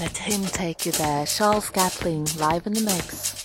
Let him take you there. Charles Gatling live in the mix.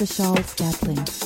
Michelle Stapling.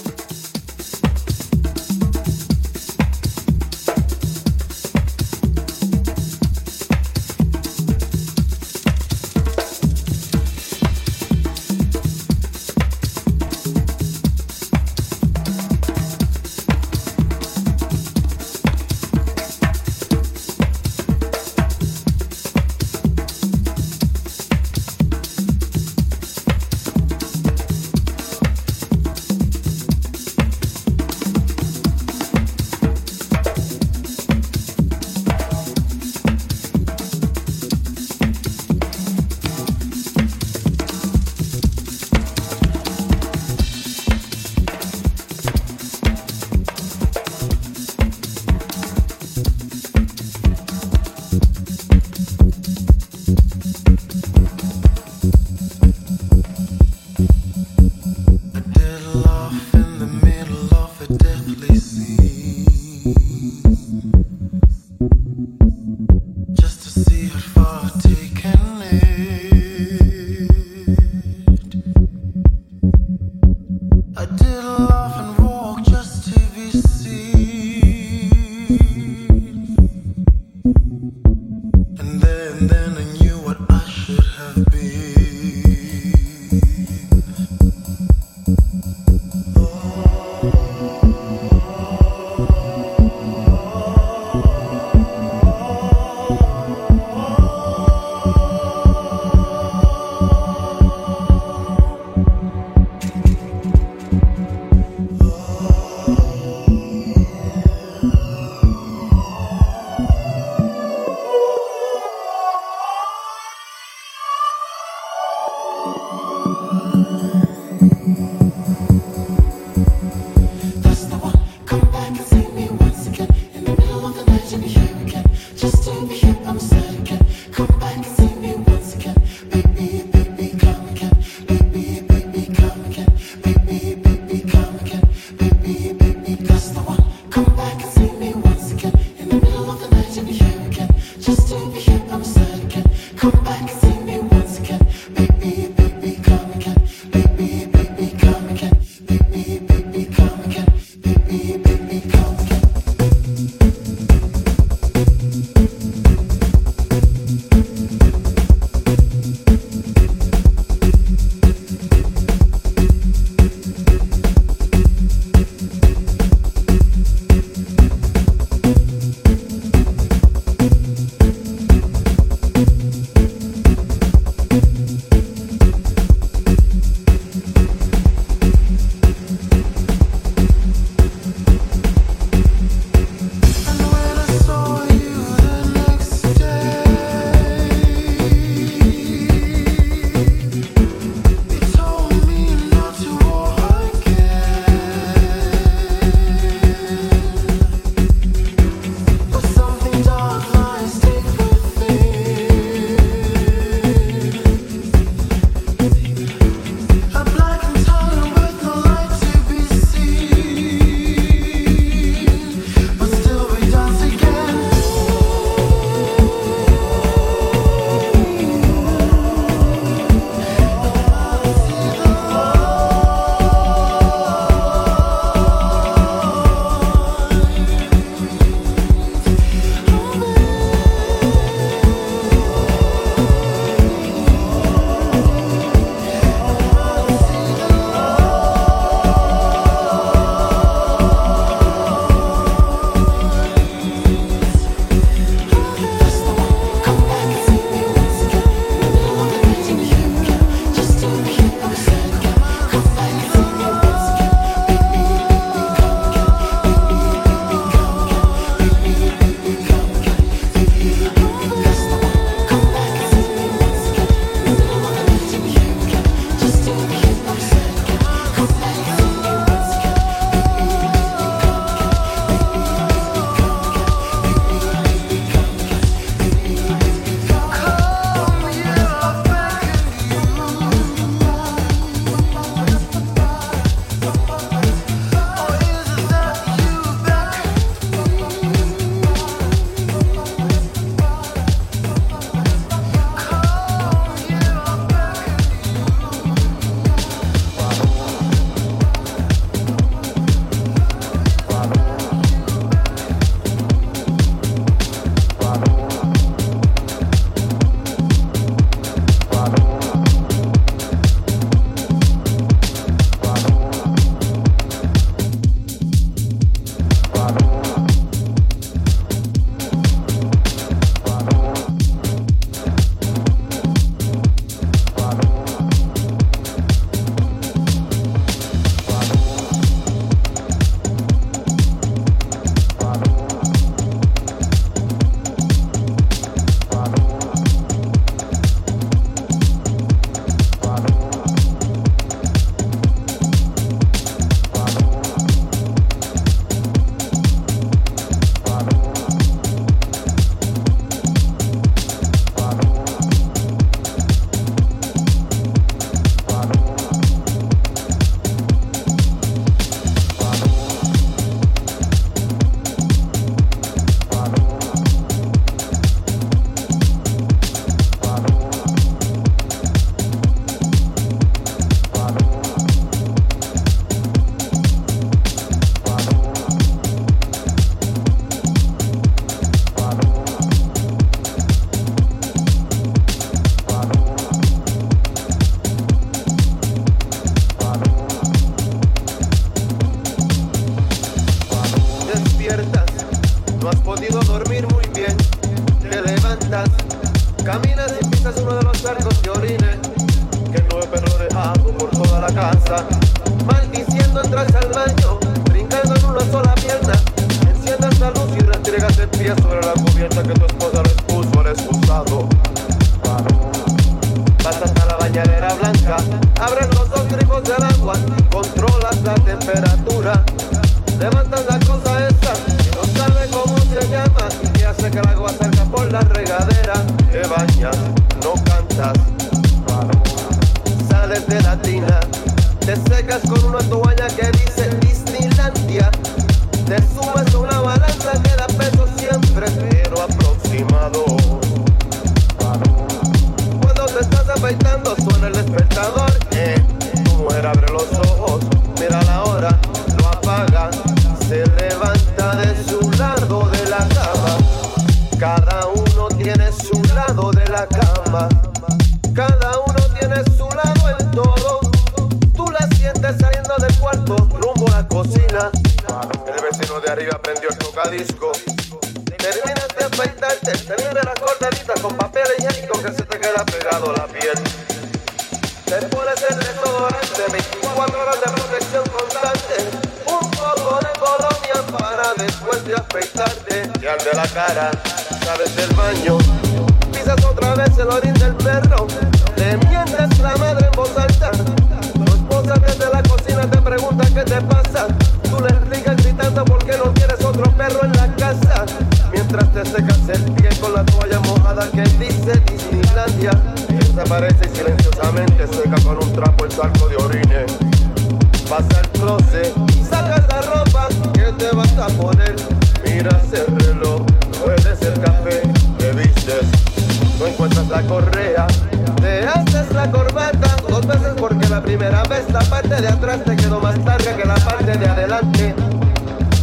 La corbata dos veces porque la primera vez la parte de atrás te quedó más larga que la parte de adelante.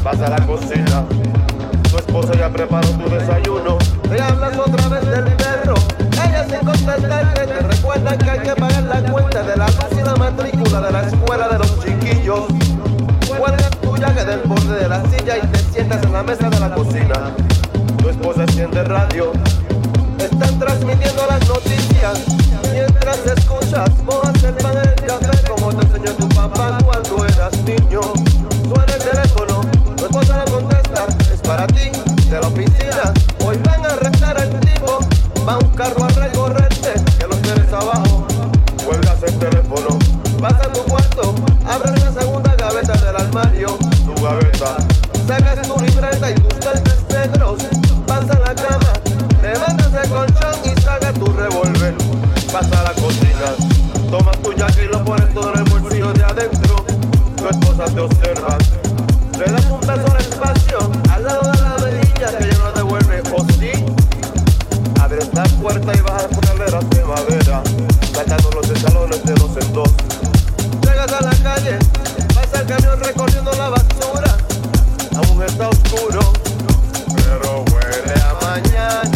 Vas a la cocina, tu esposa ya preparó tu desayuno. Le hablas otra vez del perro. Ella sin contestarte te recuerda que hay que pagar la cuenta de la luz y la matrícula de la escuela de los chiquillos. Cuelgas tu llaga del borde de la silla y te sientas en la mesa de la cocina. Tu esposa enciende radio. Están transmitiendo las noticias. Mientras escuchas, mojas el pan el café como te enseñó tu papá cuando eras niño. Suena el teléfono, tu esposa le contesta, es para ti, de la oficina. Hoy van a arrestar al tipo, va un carro a recorrerte, que los tienes abajo. Cuelgas el teléfono, vas a tu cuarto, abres la segunda gaveta del armario, tu gaveta. Sacas tu libreta y tus lentes negros, vas a la revólver. Vas a la cocina, tomas tu jaque y lo pones todo en el bolsillo de adentro. Tu esposa te observa, le das un beso al espacio, al lado de la velilla que ya no devuelve, o sí. Abres la puerta y bajas escaleras de madera, sacando los escalones de dos en dos. Llegas a la calle, vas al camión recorriendo la basura, aún está oscuro, pero huele a mañana,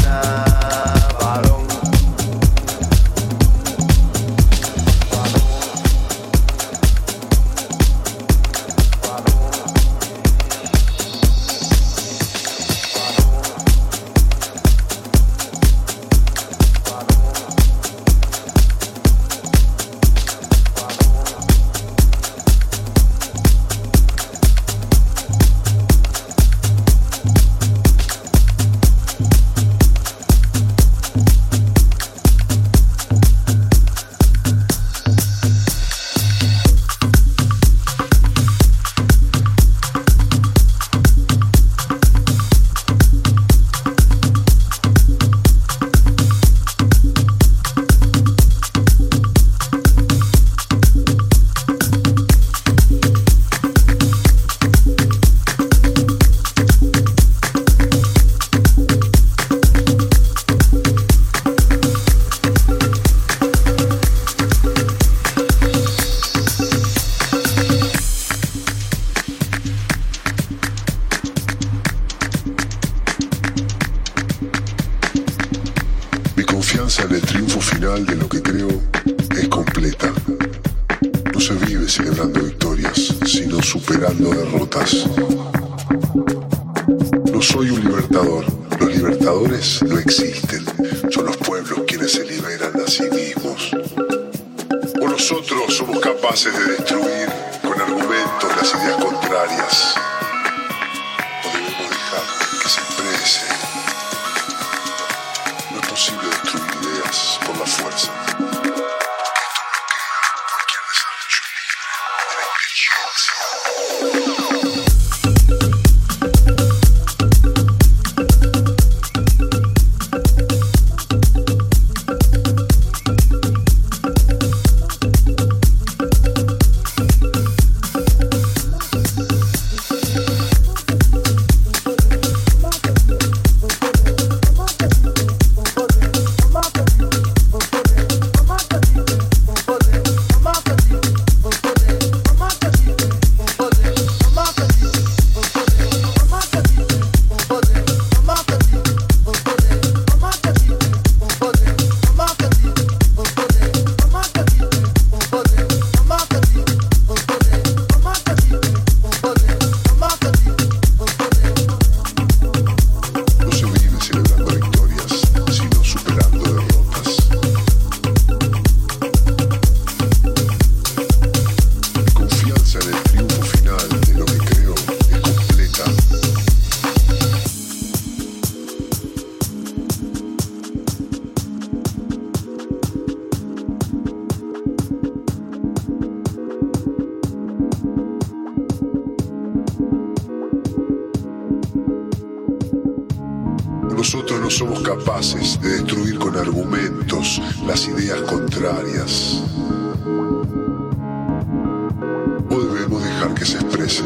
Nosotros no somos capaces de destruir con argumentos las ideas contrarias. O debemos dejar que se expresen.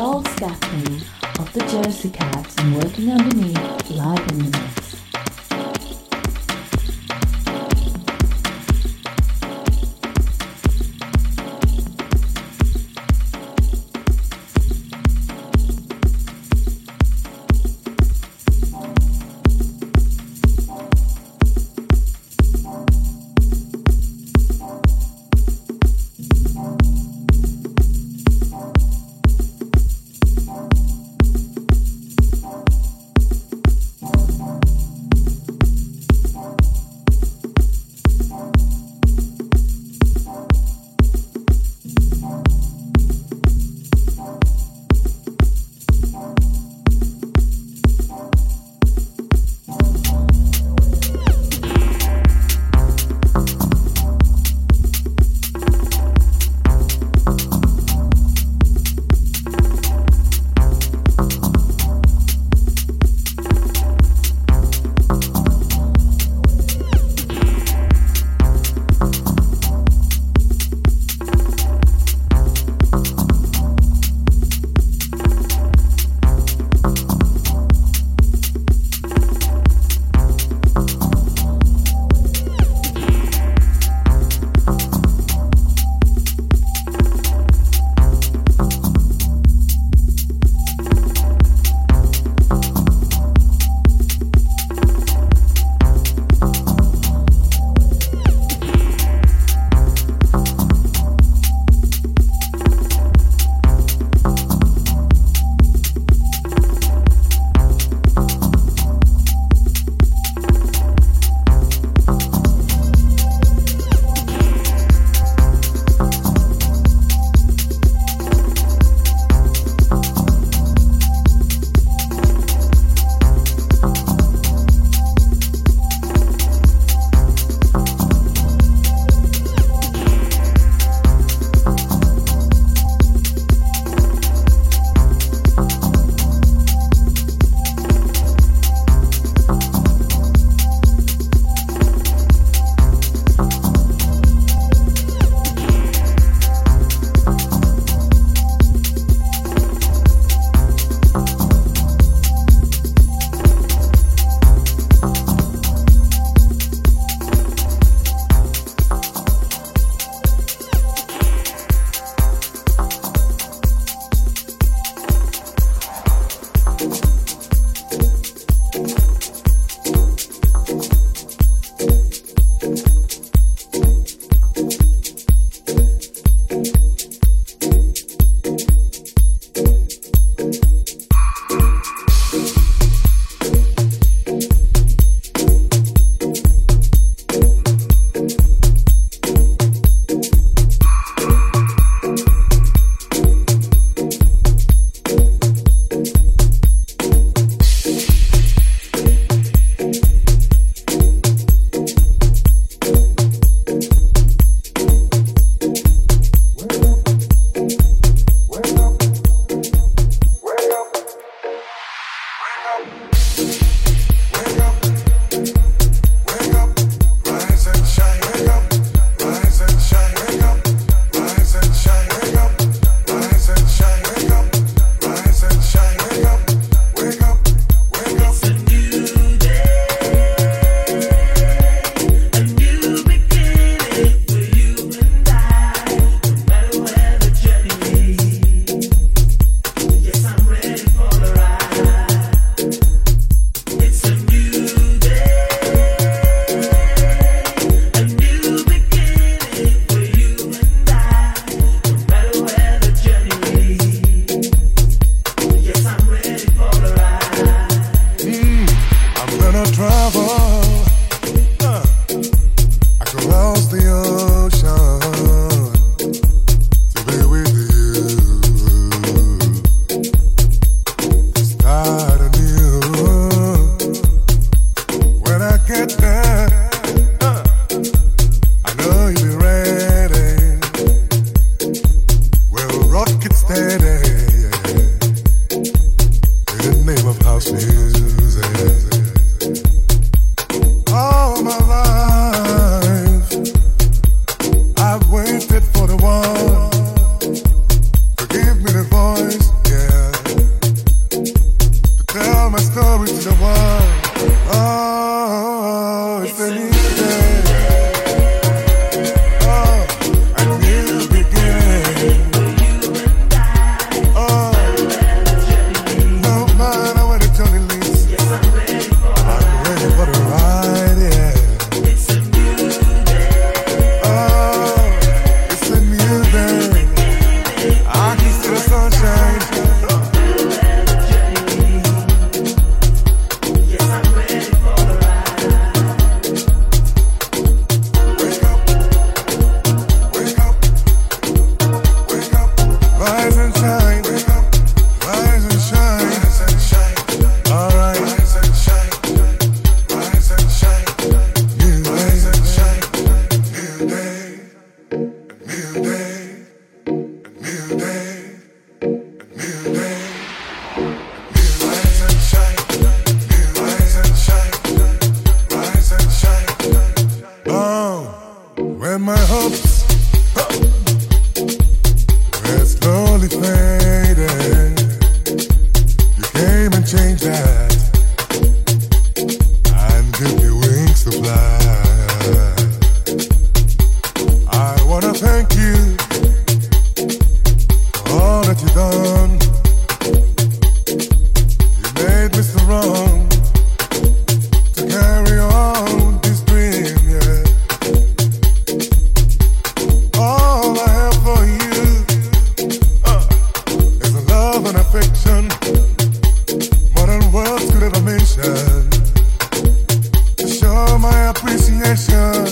Charles Gatling of the Jersey Cats and Working Underneath live in the mix. To Show my appreciation.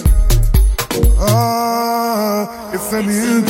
Oh, it's a new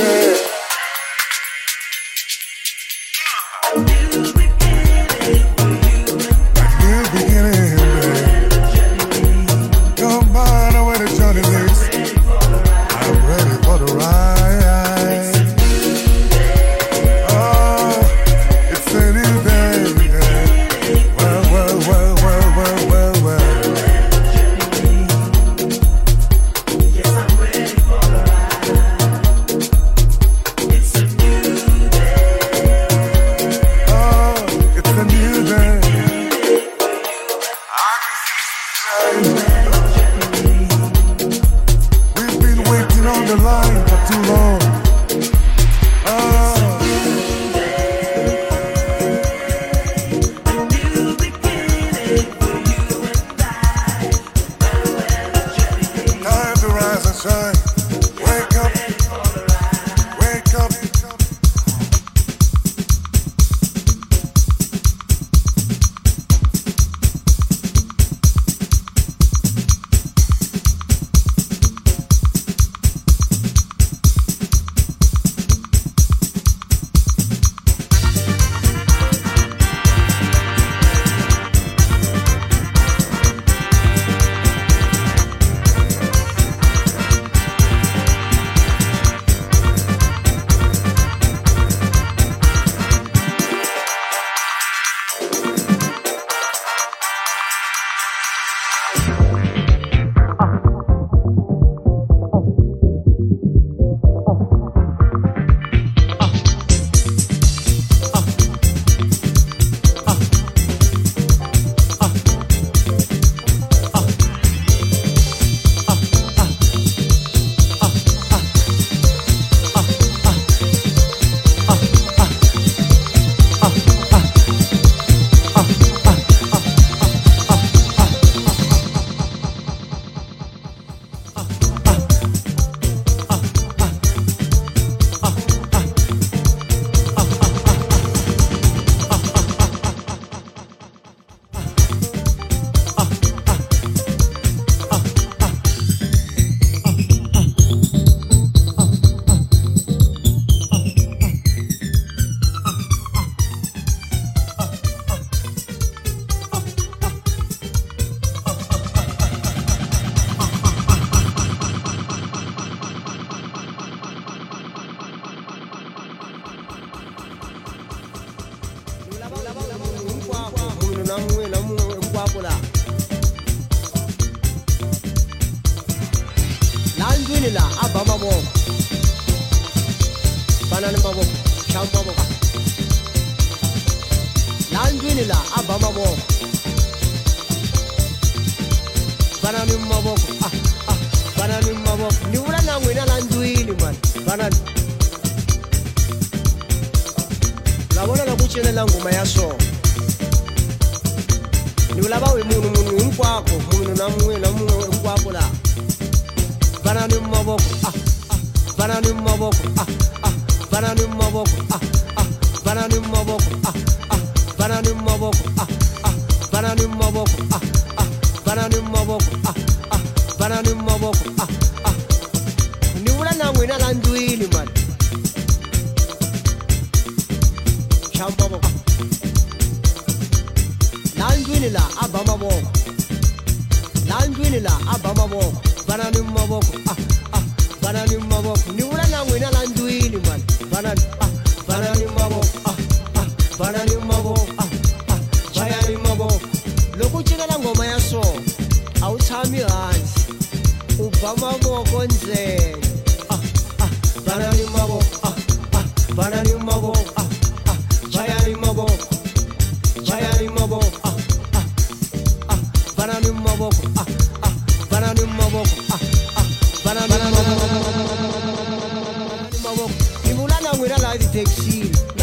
with a lot it shield